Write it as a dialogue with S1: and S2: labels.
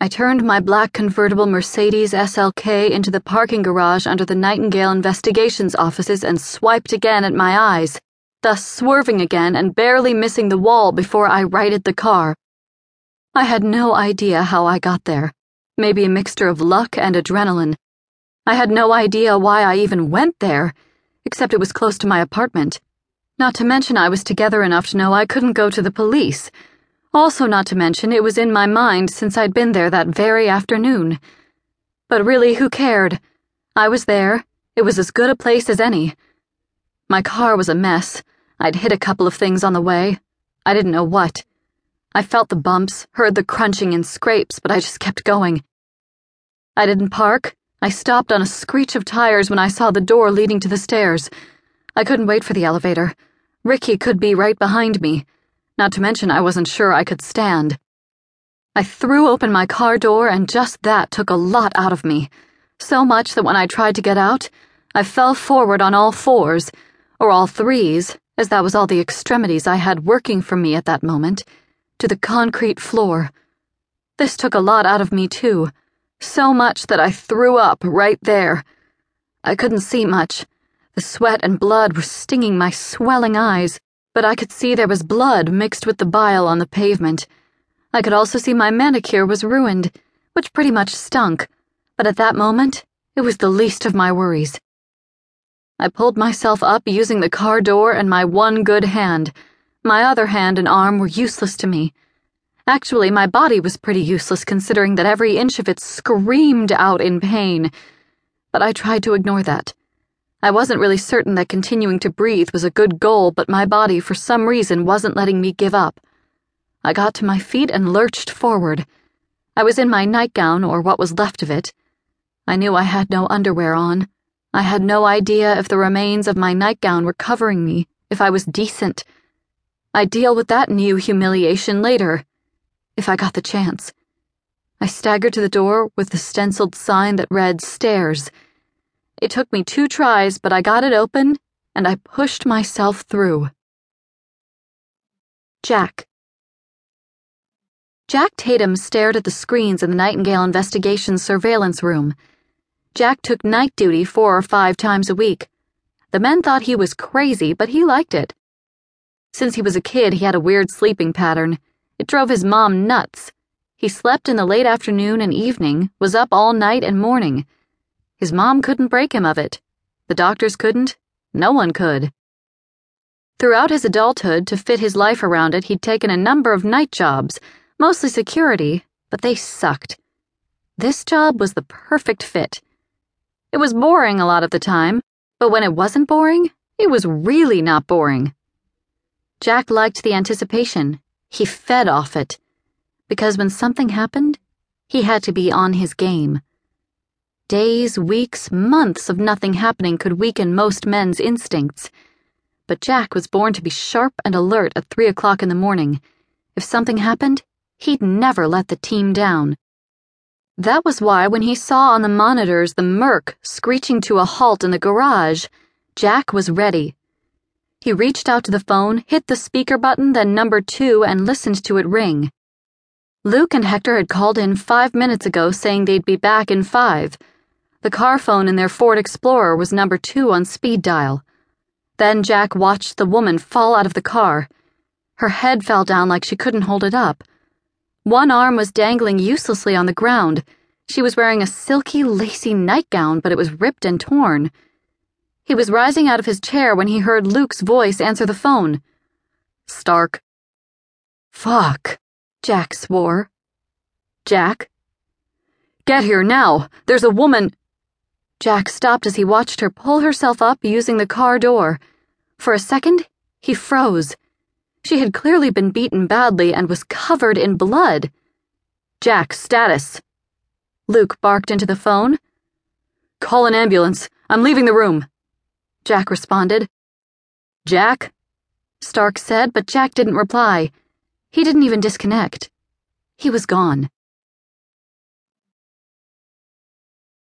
S1: I turned my black convertible Mercedes SLK into the parking garage under the Nightingale Investigations offices and swiped again at my eyes, thus swerving again and barely missing the wall before I righted the car. I had no idea how I got there. Maybe a mixture of luck and adrenaline. I had no idea why I even went there, except it was close to my apartment. Not to mention I was together enough to know I couldn't go to the police also, not to mention, it was in my mind since I'd been there that very afternoon. But really, who cared? I was there. It was as good a place as any. My car was a mess. I'd hit a couple of things on the way. I didn't know what. I felt the bumps, heard the crunching and scrapes, but I just kept going. I didn't park. I stopped on a screech of tires when I saw the door leading to the stairs. I couldn't wait for the elevator. Ricky could be right behind me. Not to mention, I wasn't sure I could stand. I threw open my car door, and just that took a lot out of me. So much that when I tried to get out, I fell forward on all fours, or all threes, as that was all the extremities I had working for me at that moment, to the concrete floor. This took a lot out of me, too. So much that I threw up right there. I couldn't see much. The sweat and blood were stinging my swelling eyes but I could see there was blood mixed with the bile on the pavement. I could also see my manicure was ruined, which pretty much stunk, but at that moment, it was the least of my worries. I pulled myself up using the car door and my one good hand. My other hand and arm were useless to me. Actually, my body was pretty useless considering that every inch of it screamed out in pain. But I tried to ignore that. I wasn't really certain that continuing to breathe was a good goal, but my body, for some reason, wasn't letting me give up. I got to my feet and lurched forward. I was in my nightgown, or what was left of it. I knew I had no underwear on. I had no idea if the remains of my nightgown were covering me, if I was decent. I'd deal with that new humiliation later, if I got the chance. I staggered to the door with the stenciled sign that read stairs. It took me two tries, but I got it open and I pushed myself through. Jack. Jack Tatum stared at the screens in the Nightingale Investigation surveillance room. Jack took night duty four or five times a week. The men thought he was crazy, but he liked it. Since he was a kid, he had a weird sleeping pattern. It drove his mom nuts. He slept in the late afternoon and evening, was up all night and morning. His mom couldn't break him of it. The doctors couldn't. No one could. Throughout his adulthood, to fit his life around it, he'd taken a number of night jobs, mostly security, but they sucked. This job was the perfect fit. It was boring a lot of the time, but when it wasn't boring, it was really not boring. Jack liked the anticipation. He fed off it. Because when something happened, he had to be on his game. Days, weeks, months of nothing happening could weaken most men's instincts. But Jack was born to be sharp and alert at three o'clock in the morning. If something happened, he'd never let the team down. That was why, when he saw on the monitors the Merc screeching to a halt in the garage, Jack was ready. He reached out to the phone, hit the speaker button, then number two, and listened to it ring. Luke and Hector had called in five minutes ago saying they'd be back in five. The car phone in their Ford Explorer was number two on speed dial. Then Jack watched the woman fall out of the car. Her head fell down like she couldn't hold it up. One arm was dangling uselessly on the ground. She was wearing a silky, lacy nightgown, but it was ripped and torn. He was rising out of his chair when he heard Luke's voice answer the phone. Stark. Fuck, Jack swore. Jack? Get here now! There's a woman. Jack stopped as he watched her pull herself up using the car door. For a second, he froze. She had clearly been beaten badly and was covered in blood. Jack, status. Luke barked into the phone. Call an ambulance. I'm leaving the room. Jack responded. Jack? Stark said, but Jack didn't reply. He didn't even disconnect. He was gone.